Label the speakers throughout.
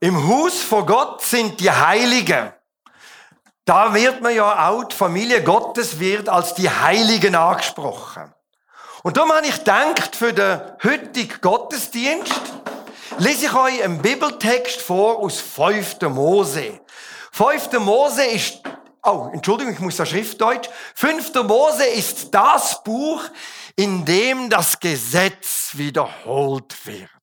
Speaker 1: Im Haus vor Gott sind die Heiligen. Da wird man ja auch, die Familie Gottes wird als die Heiligen angesprochen. Und darum habe ich gedacht, für den heutigen Gottesdienst lese ich euch einen Bibeltext vor aus 5. Mose. 5. Mose ist, oh, Entschuldigung, ich muss da Schriftdeutsch. 5. Mose ist das Buch, in dem das Gesetz wiederholt wird.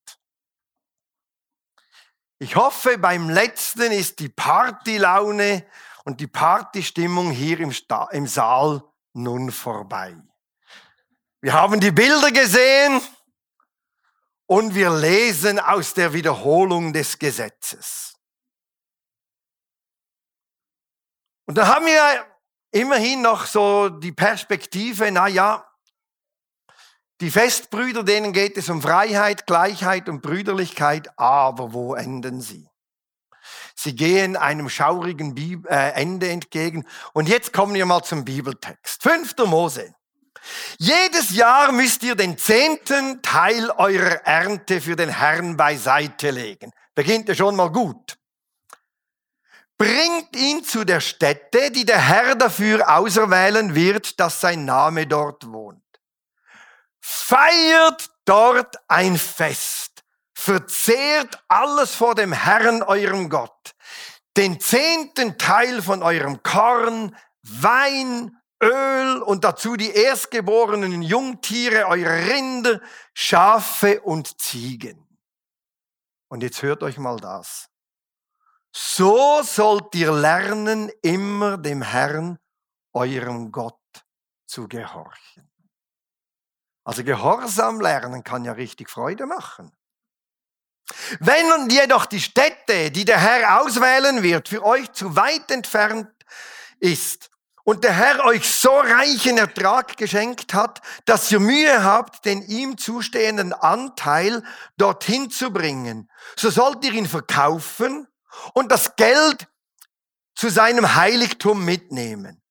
Speaker 1: Ich hoffe, beim letzten ist die Partylaune und die Partystimmung hier im, Sta im Saal nun vorbei. Wir haben die Bilder gesehen und wir lesen aus der Wiederholung des Gesetzes. Und da haben wir immerhin noch so die Perspektive, na ja, die Festbrüder, denen geht es um Freiheit, Gleichheit und Brüderlichkeit, aber wo enden sie? Sie gehen einem schaurigen äh, Ende entgegen. Und jetzt kommen wir mal zum Bibeltext. 5. Mose. Jedes Jahr müsst ihr den zehnten Teil eurer Ernte für den Herrn beiseite legen. Beginnt ja schon mal gut. Bringt ihn zu der Stätte, die der Herr dafür auserwählen wird, dass sein Name dort wohnt. Feiert dort ein Fest. Verzehrt alles vor dem Herrn, eurem Gott. Den zehnten Teil von eurem Korn, Wein, Öl und dazu die erstgeborenen Jungtiere, eure Rinder, Schafe und Ziegen. Und jetzt hört euch mal das. So sollt ihr lernen, immer dem Herrn, eurem Gott, zu gehorchen. Also Gehorsam lernen kann ja richtig Freude machen. Wenn jedoch die Stätte, die der Herr auswählen wird, für euch zu weit entfernt ist und der Herr euch so reichen Ertrag geschenkt hat, dass ihr Mühe habt, den ihm zustehenden Anteil dorthin zu bringen, so sollt ihr ihn verkaufen und das Geld zu seinem Heiligtum mitnehmen.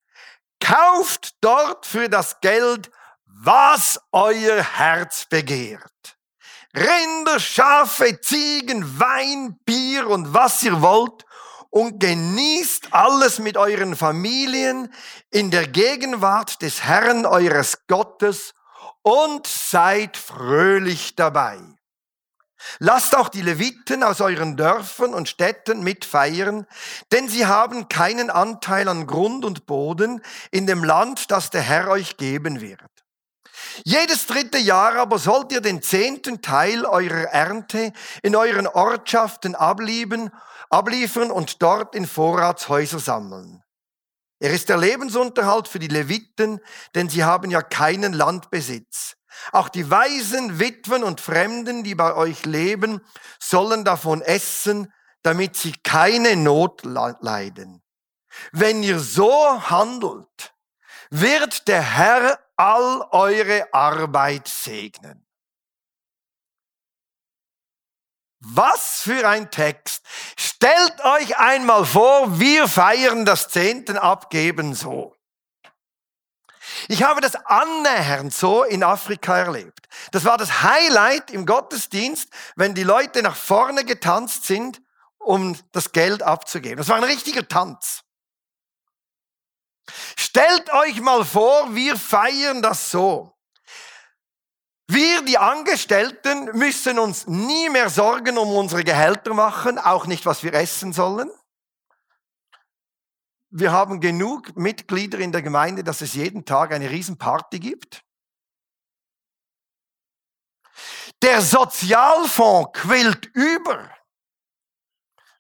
Speaker 1: Kauft dort für das Geld was euer Herz begehrt. Rinder, Schafe, Ziegen, Wein, Bier und was ihr wollt und genießt alles mit euren Familien in der Gegenwart des Herrn eures Gottes und seid fröhlich dabei. Lasst auch die Leviten aus euren Dörfern und Städten mitfeiern, denn sie haben keinen Anteil an Grund und Boden in dem Land, das der Herr euch geben wird. Jedes dritte Jahr aber sollt ihr den zehnten Teil eurer Ernte in euren Ortschaften ablieben, abliefern und dort in Vorratshäuser sammeln. Er ist der Lebensunterhalt für die Leviten, denn sie haben ja keinen Landbesitz. Auch die Waisen, Witwen und Fremden, die bei euch leben, sollen davon essen, damit sie keine Not leiden. Wenn ihr so handelt, wird der Herr all eure Arbeit segnen. Was für ein Text. Stellt euch einmal vor, wir feiern das Zehnten abgeben so. Ich habe das annähernd so in Afrika erlebt. Das war das Highlight im Gottesdienst, wenn die Leute nach vorne getanzt sind, um das Geld abzugeben. Das war ein richtiger Tanz. Stellt euch mal vor, wir feiern das so. Wir, die Angestellten, müssen uns nie mehr Sorgen um unsere Gehälter machen, auch nicht, was wir essen sollen. Wir haben genug Mitglieder in der Gemeinde, dass es jeden Tag eine Riesenparty gibt. Der Sozialfonds quillt über,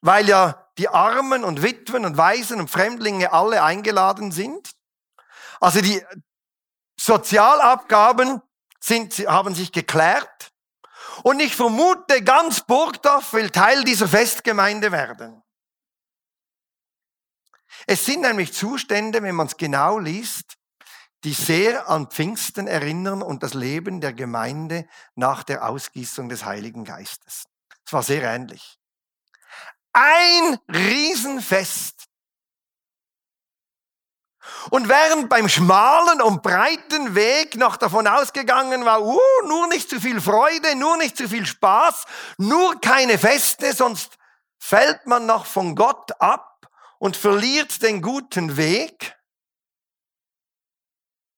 Speaker 1: weil ja die Armen und Witwen und Waisen und Fremdlinge alle eingeladen sind. Also die Sozialabgaben sind, haben sich geklärt. Und ich vermute, ganz Burgdorf will Teil dieser Festgemeinde werden. Es sind nämlich Zustände, wenn man es genau liest, die sehr an Pfingsten erinnern und das Leben der Gemeinde nach der Ausgießung des Heiligen Geistes. Es war sehr ähnlich. Ein Riesenfest. Und während beim schmalen und breiten Weg noch davon ausgegangen war, uh, nur nicht zu viel Freude, nur nicht zu viel Spaß, nur keine Feste, sonst fällt man noch von Gott ab und verliert den guten Weg,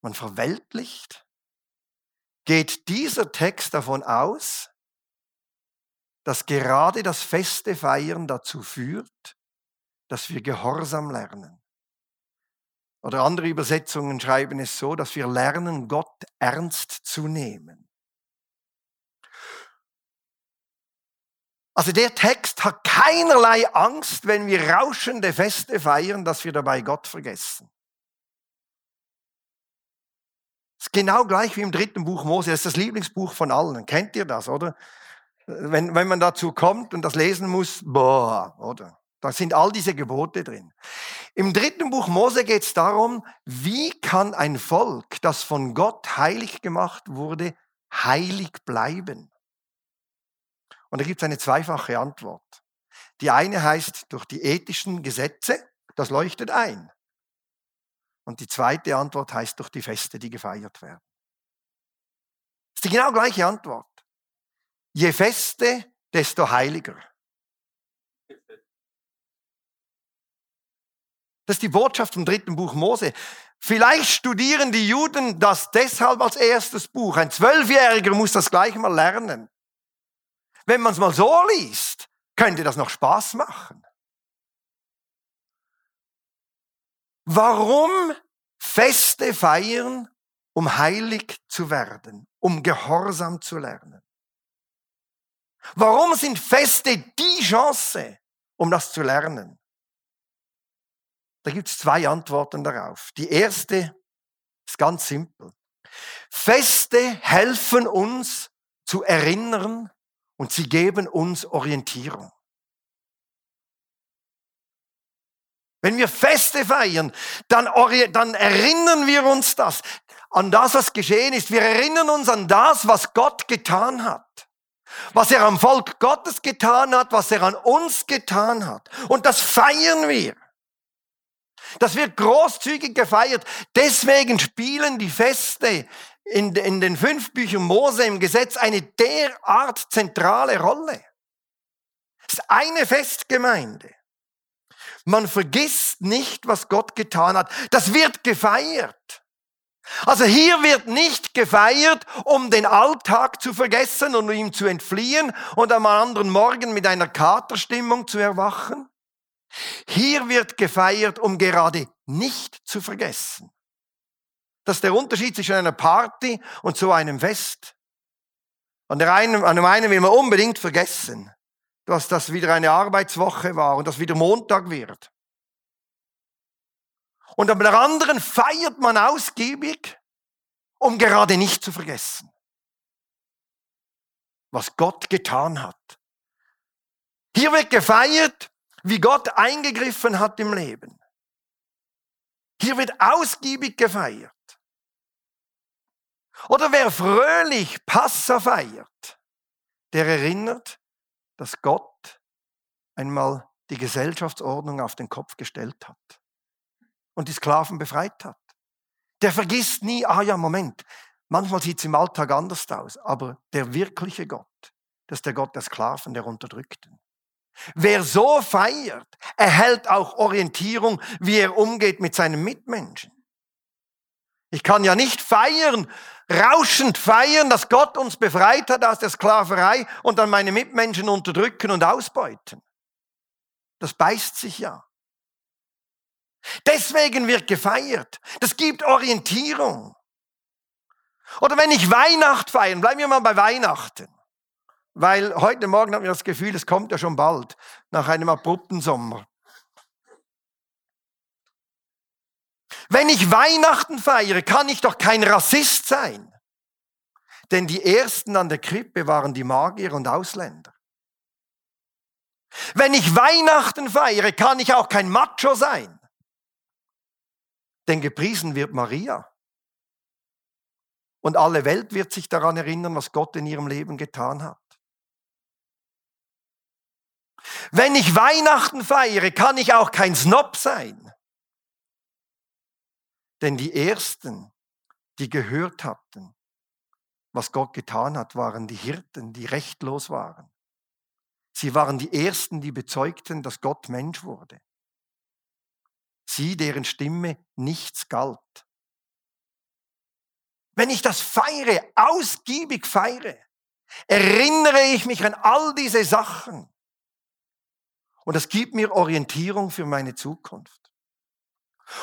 Speaker 1: man verweltlicht, geht dieser Text davon aus, dass gerade das feste Feiern dazu führt, dass wir Gehorsam lernen. Oder andere Übersetzungen schreiben es so, dass wir lernen, Gott ernst zu nehmen. Also der Text hat keinerlei Angst, wenn wir rauschende Feste feiern, dass wir dabei Gott vergessen. Das ist genau gleich wie im dritten Buch Mose. Das ist das Lieblingsbuch von allen. Kennt ihr das, oder? Wenn, wenn man dazu kommt und das lesen muss, boah, oder? Da sind all diese Gebote drin. Im dritten Buch Mose geht es darum, wie kann ein Volk, das von Gott heilig gemacht wurde, heilig bleiben? Und da gibt es eine zweifache Antwort. Die eine heißt durch die ethischen Gesetze, das leuchtet ein. Und die zweite Antwort heißt durch die Feste, die gefeiert werden. Das ist die genau gleiche Antwort. Je Feste, desto heiliger. Das ist die Botschaft vom dritten Buch Mose. Vielleicht studieren die Juden das deshalb als erstes Buch. Ein Zwölfjähriger muss das gleich mal lernen. Wenn man es mal so liest, könnte das noch Spaß machen. Warum Feste feiern, um heilig zu werden, um Gehorsam zu lernen? Warum sind Feste die Chance, um das zu lernen? Da gibt es zwei Antworten darauf. Die erste ist ganz simpel. Feste helfen uns zu erinnern und sie geben uns Orientierung. Wenn wir Feste feiern, dann, dann, erinnern wir uns das, an das, was geschehen ist. Wir erinnern uns an das, was Gott getan hat. Was er am Volk Gottes getan hat, was er an uns getan hat. Und das feiern wir. Das wird großzügig gefeiert. Deswegen spielen die Feste in, in den fünf Büchern Mose im Gesetz eine derart zentrale Rolle. Es ist eine Festgemeinde. Man vergisst nicht, was Gott getan hat. Das wird gefeiert. Also hier wird nicht gefeiert, um den Alltag zu vergessen und ihm zu entfliehen und am anderen Morgen mit einer Katerstimmung zu erwachen, hier wird gefeiert, um gerade nicht zu vergessen. Das ist der Unterschied zwischen einer Party und so einem Fest. An, der einen, an dem einen will man unbedingt vergessen, dass das wieder eine Arbeitswoche war und dass wieder Montag wird. Und der anderen feiert man ausgiebig, um gerade nicht zu vergessen, was Gott getan hat. Hier wird gefeiert, wie Gott eingegriffen hat im Leben. Hier wird ausgiebig gefeiert. Oder wer fröhlich Passa feiert, der erinnert, dass Gott einmal die Gesellschaftsordnung auf den Kopf gestellt hat und die Sklaven befreit hat. Der vergisst nie, ah ja, Moment, manchmal sieht es im Alltag anders aus, aber der wirkliche Gott, das ist der Gott der Sklaven, der Unterdrückten. Wer so feiert, erhält auch Orientierung, wie er umgeht mit seinen Mitmenschen. Ich kann ja nicht feiern, rauschend feiern, dass Gott uns befreit hat aus der Sklaverei und dann meine Mitmenschen unterdrücken und ausbeuten. Das beißt sich ja. Deswegen wird gefeiert. Das gibt Orientierung. Oder wenn ich Weihnacht feiern, bleiben wir mal bei Weihnachten. Weil heute Morgen haben wir das Gefühl, es kommt ja schon bald, nach einem abrupten Sommer. Wenn ich Weihnachten feiere, kann ich doch kein Rassist sein. Denn die Ersten an der Krippe waren die Magier und Ausländer. Wenn ich Weihnachten feiere, kann ich auch kein Macho sein. Denn gepriesen wird Maria. Und alle Welt wird sich daran erinnern, was Gott in ihrem Leben getan hat. Wenn ich Weihnachten feiere, kann ich auch kein Snob sein. Denn die Ersten, die gehört hatten, was Gott getan hat, waren die Hirten, die rechtlos waren. Sie waren die Ersten, die bezeugten, dass Gott Mensch wurde. Sie, deren Stimme nichts galt. Wenn ich das feiere, ausgiebig feiere, erinnere ich mich an all diese Sachen. Und das gibt mir Orientierung für meine Zukunft.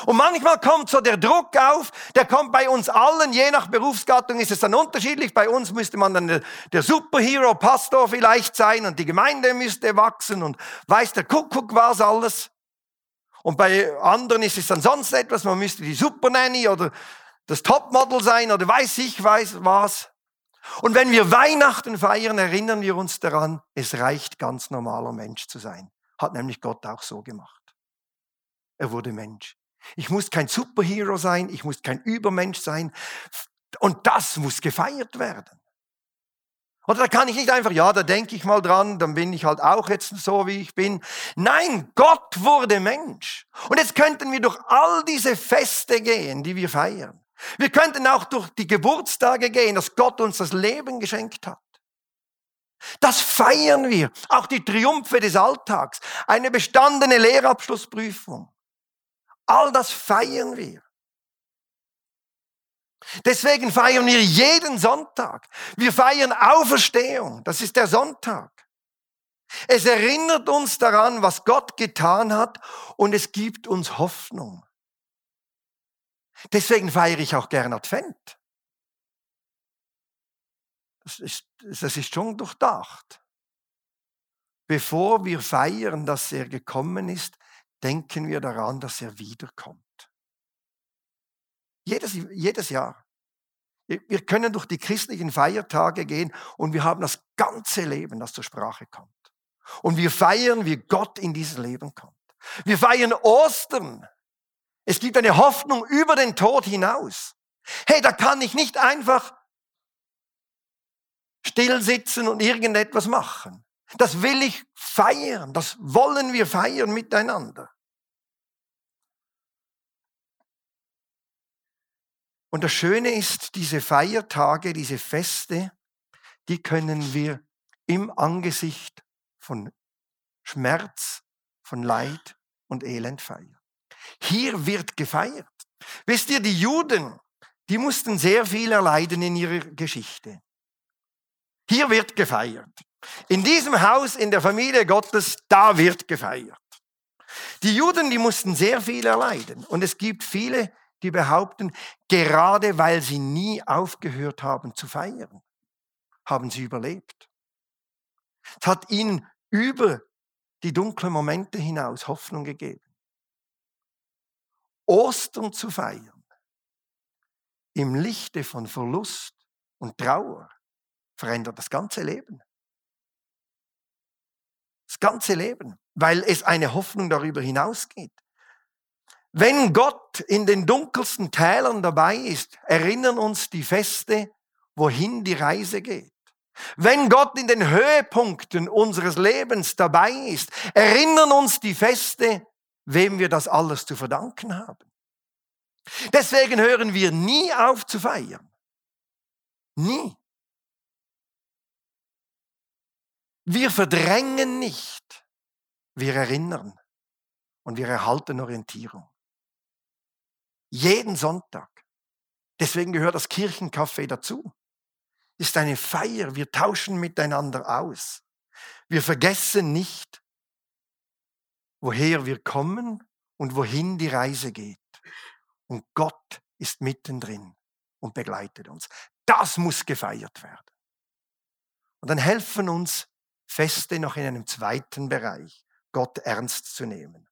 Speaker 1: Und manchmal kommt so der Druck auf, der kommt bei uns allen, je nach Berufsgattung ist es dann unterschiedlich. Bei uns müsste man dann der, Superhero-Pastor vielleicht sein und die Gemeinde müsste wachsen und weiß der Kuckuck was alles. Und bei anderen ist es dann sonst etwas, man müsste die Supernanny oder das Topmodel sein oder weiß ich weiß was. Und wenn wir Weihnachten feiern, erinnern wir uns daran, es reicht ganz normaler Mensch zu sein. Hat nämlich Gott auch so gemacht. Er wurde Mensch. Ich muss kein Superhero sein, ich muss kein Übermensch sein. Und das muss gefeiert werden. Oder da kann ich nicht einfach, ja, da denke ich mal dran, dann bin ich halt auch jetzt so, wie ich bin. Nein, Gott wurde Mensch. Und jetzt könnten wir durch all diese Feste gehen, die wir feiern. Wir könnten auch durch die Geburtstage gehen, dass Gott uns das Leben geschenkt hat. Das feiern wir. Auch die Triumphe des Alltags. Eine bestandene Lehrabschlussprüfung. All das feiern wir. Deswegen feiern wir jeden Sonntag. Wir feiern Auferstehung. Das ist der Sonntag. Es erinnert uns daran, was Gott getan hat und es gibt uns Hoffnung. Deswegen feiere ich auch gern Advent. Das ist, das ist schon durchdacht. Bevor wir feiern, dass er gekommen ist, denken wir daran, dass er wiederkommt. Jedes, jedes Jahr. Wir können durch die christlichen Feiertage gehen und wir haben das ganze Leben, das zur Sprache kommt. Und wir feiern, wie Gott in dieses Leben kommt. Wir feiern Ostern. Es gibt eine Hoffnung über den Tod hinaus. Hey, da kann ich nicht einfach still sitzen und irgendetwas machen. Das will ich feiern. Das wollen wir feiern miteinander. Und das Schöne ist, diese Feiertage, diese Feste, die können wir im Angesicht von Schmerz, von Leid und Elend feiern. Hier wird gefeiert. Wisst ihr, die Juden, die mussten sehr viel erleiden in ihrer Geschichte. Hier wird gefeiert. In diesem Haus, in der Familie Gottes, da wird gefeiert. Die Juden, die mussten sehr viel erleiden. Und es gibt viele, die behaupten, gerade weil sie nie aufgehört haben zu feiern, haben sie überlebt. Es hat ihnen über die dunklen Momente hinaus Hoffnung gegeben. Ostern zu feiern, im Lichte von Verlust und Trauer, verändert das ganze Leben. Das ganze Leben, weil es eine Hoffnung darüber hinausgeht. Wenn Gott in den dunkelsten Tälern dabei ist, erinnern uns die Feste, wohin die Reise geht. Wenn Gott in den Höhepunkten unseres Lebens dabei ist, erinnern uns die Feste, wem wir das alles zu verdanken haben. Deswegen hören wir nie auf zu feiern. Nie. Wir verdrängen nicht, wir erinnern und wir erhalten Orientierung. Jeden Sonntag. Deswegen gehört das Kirchencafé dazu. Ist eine Feier, wir tauschen miteinander aus. Wir vergessen nicht, woher wir kommen und wohin die Reise geht. Und Gott ist mittendrin und begleitet uns. Das muss gefeiert werden. Und dann helfen uns Feste noch in einem zweiten Bereich, Gott ernst zu nehmen.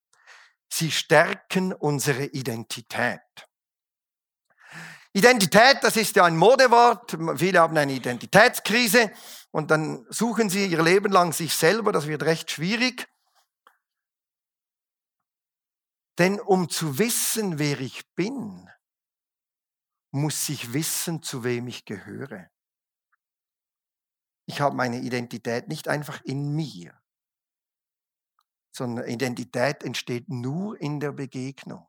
Speaker 1: Sie stärken unsere Identität. Identität, das ist ja ein Modewort. Viele haben eine Identitätskrise und dann suchen sie ihr Leben lang sich selber. Das wird recht schwierig. Denn um zu wissen, wer ich bin, muss ich wissen, zu wem ich gehöre. Ich habe meine Identität nicht einfach in mir, sondern Identität entsteht nur in der Begegnung.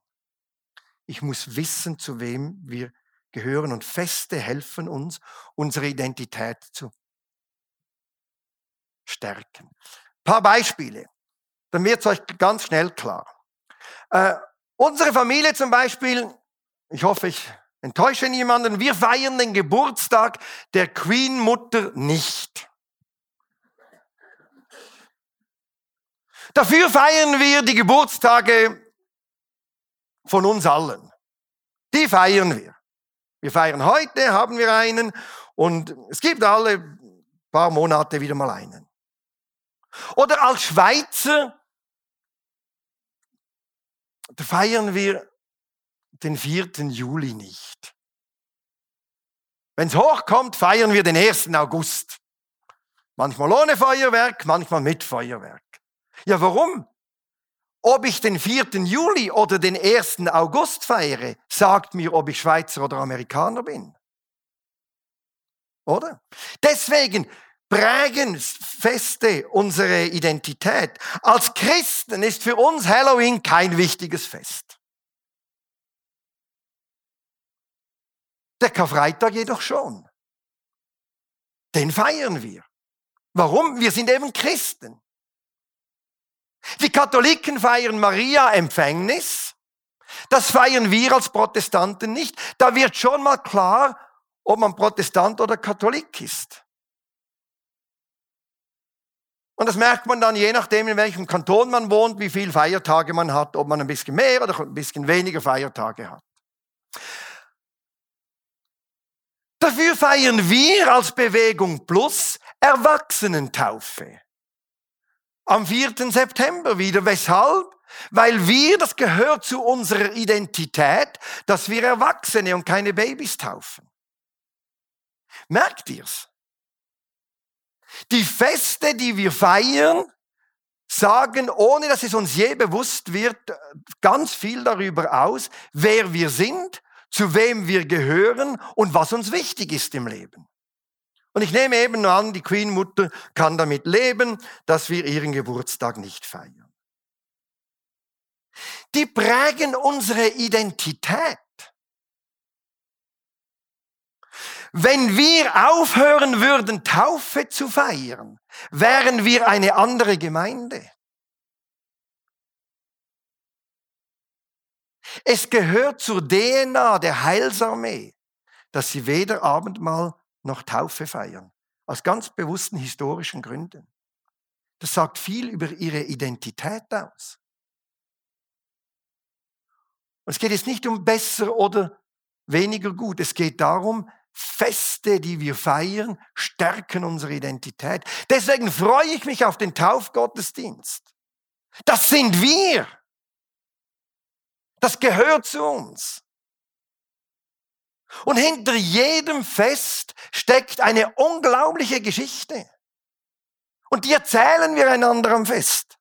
Speaker 1: Ich muss wissen, zu wem wir gehören und Feste helfen uns, unsere Identität zu stärken. paar Beispiele. Dann wird es euch ganz schnell klar. Äh, unsere Familie zum Beispiel, ich hoffe, ich enttäusche niemanden, wir feiern den Geburtstag der Queen-Mutter nicht. Dafür feiern wir die Geburtstage von uns allen. Die feiern wir. Wir feiern heute, haben wir einen und es gibt alle paar Monate wieder mal einen. Oder als Schweizer feiern wir den 4. Juli nicht. Wenn es hochkommt, feiern wir den 1. August. Manchmal ohne Feuerwerk, manchmal mit Feuerwerk. Ja, warum? Ob ich den 4. Juli oder den 1. August feiere, sagt mir, ob ich Schweizer oder Amerikaner bin. Oder? Deswegen prägen Feste unsere Identität. Als Christen ist für uns Halloween kein wichtiges Fest. Der Karfreitag jedoch schon. Den feiern wir. Warum? Wir sind eben Christen. Die Katholiken feiern Maria Empfängnis. Das feiern wir als Protestanten nicht. Da wird schon mal klar, ob man Protestant oder Katholik ist. Und das merkt man dann je nachdem, in welchem Kanton man wohnt, wie viele Feiertage man hat, ob man ein bisschen mehr oder ein bisschen weniger Feiertage hat. Dafür feiern wir als Bewegung Plus Erwachsenentaufe am 4. September wieder. Weshalb? Weil wir, das gehört zu unserer Identität, dass wir Erwachsene und keine Babys taufen. Merkt ihr's? Die Feste, die wir feiern, sagen, ohne dass es uns je bewusst wird, ganz viel darüber aus, wer wir sind, zu wem wir gehören und was uns wichtig ist im Leben. Und ich nehme eben an, die Queen Mutter kann damit leben, dass wir ihren Geburtstag nicht feiern. Die prägen unsere Identität. Wenn wir aufhören würden, Taufe zu feiern, wären wir eine andere Gemeinde. Es gehört zur DNA der Heilsarmee, dass sie weder Abendmahl noch Taufe feiern. Aus ganz bewussten historischen Gründen. Das sagt viel über ihre Identität aus. Und es geht jetzt nicht um besser oder weniger gut. Es geht darum, Feste, die wir feiern, stärken unsere Identität. Deswegen freue ich mich auf den Taufgottesdienst. Das sind wir. Das gehört zu uns. Und hinter jedem Fest steckt eine unglaubliche Geschichte. Und die erzählen wir einander am Fest.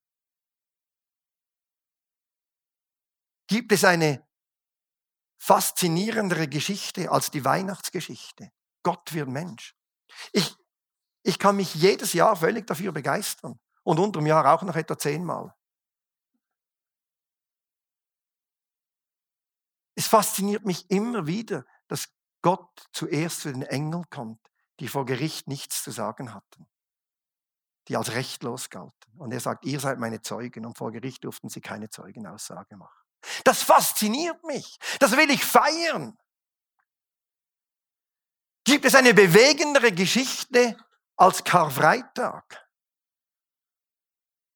Speaker 1: Gibt es eine faszinierendere Geschichte als die Weihnachtsgeschichte? Gott wird Mensch. Ich, ich kann mich jedes Jahr völlig dafür begeistern. Und unterm Jahr auch noch etwa zehnmal. Es fasziniert mich immer wieder, dass Gott zuerst zu den Engeln kommt, die vor Gericht nichts zu sagen hatten, die als rechtlos galten. Und er sagt, ihr seid meine Zeugen und vor Gericht durften sie keine Zeugenaussage machen. Das fasziniert mich. Das will ich feiern. Gibt es eine bewegendere Geschichte als Karfreitag?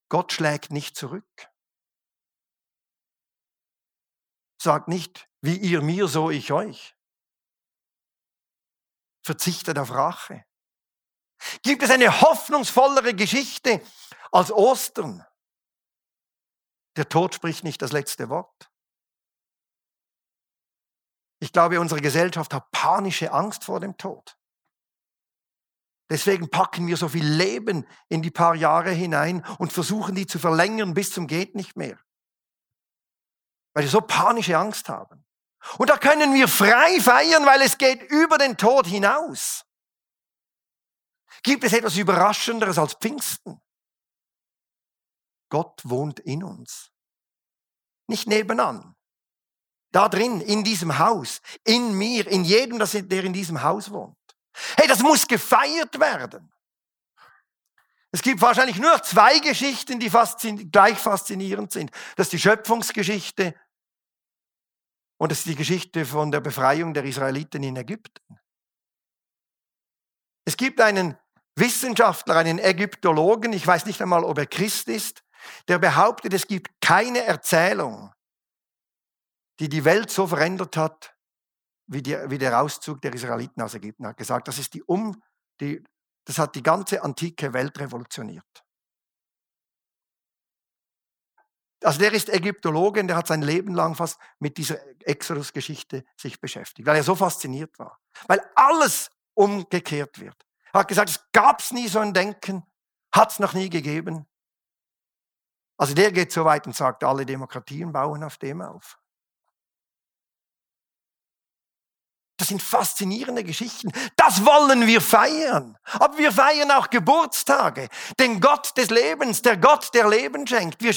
Speaker 1: Gott schlägt nicht zurück. Sagt nicht, wie ihr mir, so ich euch. Verzichtet auf Rache. Gibt es eine hoffnungsvollere Geschichte als Ostern? Der Tod spricht nicht das letzte Wort. Ich glaube, unsere Gesellschaft hat panische Angst vor dem Tod. Deswegen packen wir so viel Leben in die paar Jahre hinein und versuchen die zu verlängern bis zum geht nicht mehr. Weil wir so panische Angst haben. Und da können wir frei feiern, weil es geht über den Tod hinaus. Gibt es etwas Überraschenderes als Pfingsten? Gott wohnt in uns. Nicht nebenan. Da drin, in diesem Haus, in mir, in jedem, der in diesem Haus wohnt. Hey, das muss gefeiert werden. Es gibt wahrscheinlich nur zwei Geschichten, die faszin gleich faszinierend sind. Das ist die Schöpfungsgeschichte und das ist die Geschichte von der Befreiung der Israeliten in Ägypten. Es gibt einen Wissenschaftler, einen Ägyptologen, ich weiß nicht einmal, ob er Christ ist, der behauptet, es gibt keine Erzählung, die die Welt so verändert hat, wie, die, wie der Auszug der Israeliten aus Ägypten. Hat gesagt, das, ist die um, die, das hat die ganze antike Welt revolutioniert. Also der ist Ägyptologe und der hat sein Leben lang fast mit dieser Exodus-Geschichte sich beschäftigt, weil er so fasziniert war. Weil alles umgekehrt wird. Er hat gesagt, es gab es nie so ein Denken, hat es noch nie gegeben. Also der geht so weit und sagt, alle Demokratien bauen auf dem auf. Das sind faszinierende Geschichten. Das wollen wir feiern. Aber wir feiern auch Geburtstage. Den Gott des Lebens, der Gott, der Leben schenkt. Wir,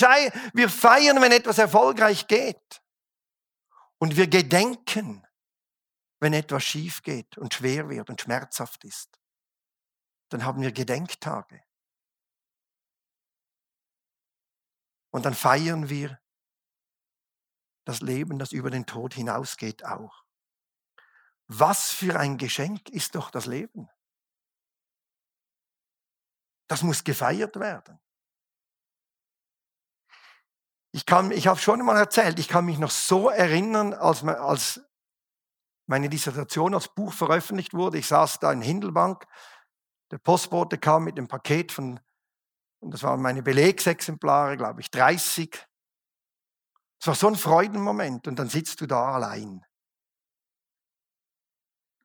Speaker 1: wir feiern, wenn etwas erfolgreich geht. Und wir gedenken, wenn etwas schief geht und schwer wird und schmerzhaft ist. Dann haben wir Gedenktage. Und dann feiern wir das Leben, das über den Tod hinausgeht, auch. Was für ein Geschenk ist doch das Leben. Das muss gefeiert werden. Ich, kann, ich habe schon mal erzählt, ich kann mich noch so erinnern, als, als meine Dissertation als Buch veröffentlicht wurde. Ich saß da in Hindelbank. Der Postbote kam mit dem Paket von, und das waren meine Belegsexemplare, glaube ich, 30. Es war so ein Freudenmoment und dann sitzt du da allein.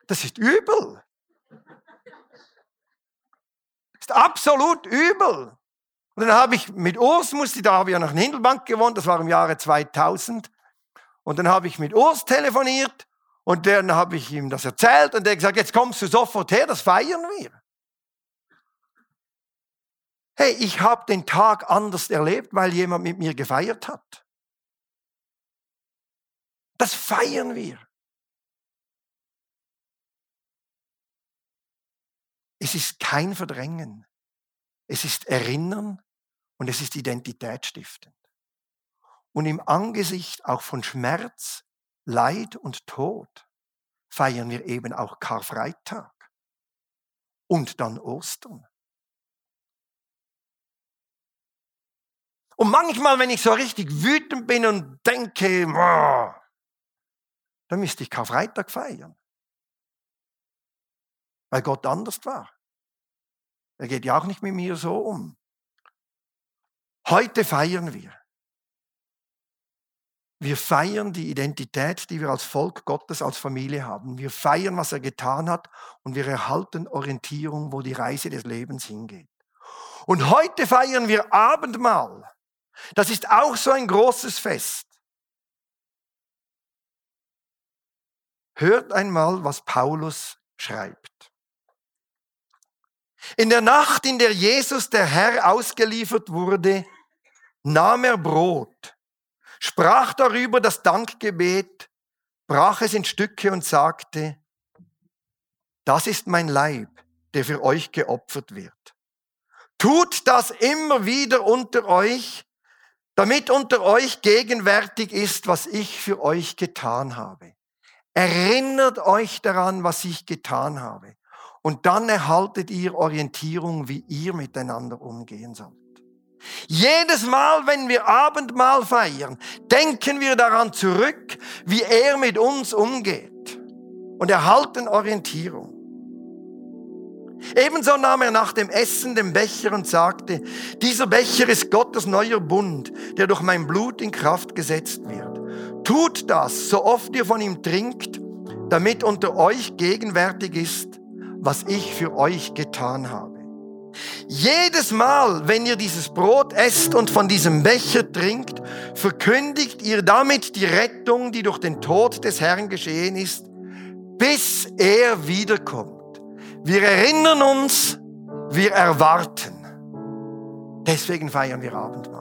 Speaker 1: Das ist übel. Das ist absolut übel. Und dann habe ich mit Urs, musste, da habe ich ja noch in Hindelbank gewohnt, das war im Jahre 2000. Und dann habe ich mit Urs telefoniert und dann habe ich ihm das erzählt und er gesagt, jetzt kommst du sofort her, das feiern wir. Hey, ich habe den Tag anders erlebt, weil jemand mit mir gefeiert hat. Das feiern wir. Es ist kein Verdrängen. Es ist Erinnern und es ist identitätsstiftend. Und im Angesicht auch von Schmerz, Leid und Tod feiern wir eben auch Karfreitag und dann Ostern. Und manchmal, wenn ich so richtig wütend bin und denke, boah, dann müsste ich Karfreitag feiern. Weil Gott anders war. Er geht ja auch nicht mit mir so um. Heute feiern wir. Wir feiern die Identität, die wir als Volk Gottes, als Familie haben. Wir feiern, was er getan hat und wir erhalten Orientierung, wo die Reise des Lebens hingeht. Und heute feiern wir Abendmahl. Das ist auch so ein großes Fest. Hört einmal, was Paulus schreibt. In der Nacht, in der Jesus der Herr ausgeliefert wurde, nahm er Brot, sprach darüber das Dankgebet, brach es in Stücke und sagte, das ist mein Leib, der für euch geopfert wird. Tut das immer wieder unter euch, damit unter euch gegenwärtig ist, was ich für euch getan habe. Erinnert euch daran, was ich getan habe. Und dann erhaltet ihr Orientierung, wie ihr miteinander umgehen sollt. Jedes Mal, wenn wir Abendmahl feiern, denken wir daran zurück, wie er mit uns umgeht und erhalten Orientierung. Ebenso nahm er nach dem Essen den Becher und sagte, dieser Becher ist Gottes neuer Bund, der durch mein Blut in Kraft gesetzt wird. Tut das, so oft ihr von ihm trinkt, damit unter euch gegenwärtig ist, was ich für euch getan habe. Jedes Mal, wenn ihr dieses Brot esst und von diesem Becher trinkt, verkündigt ihr damit die Rettung, die durch den Tod des Herrn geschehen ist, bis er wiederkommt. Wir erinnern uns, wir erwarten. Deswegen feiern wir Abendmahl.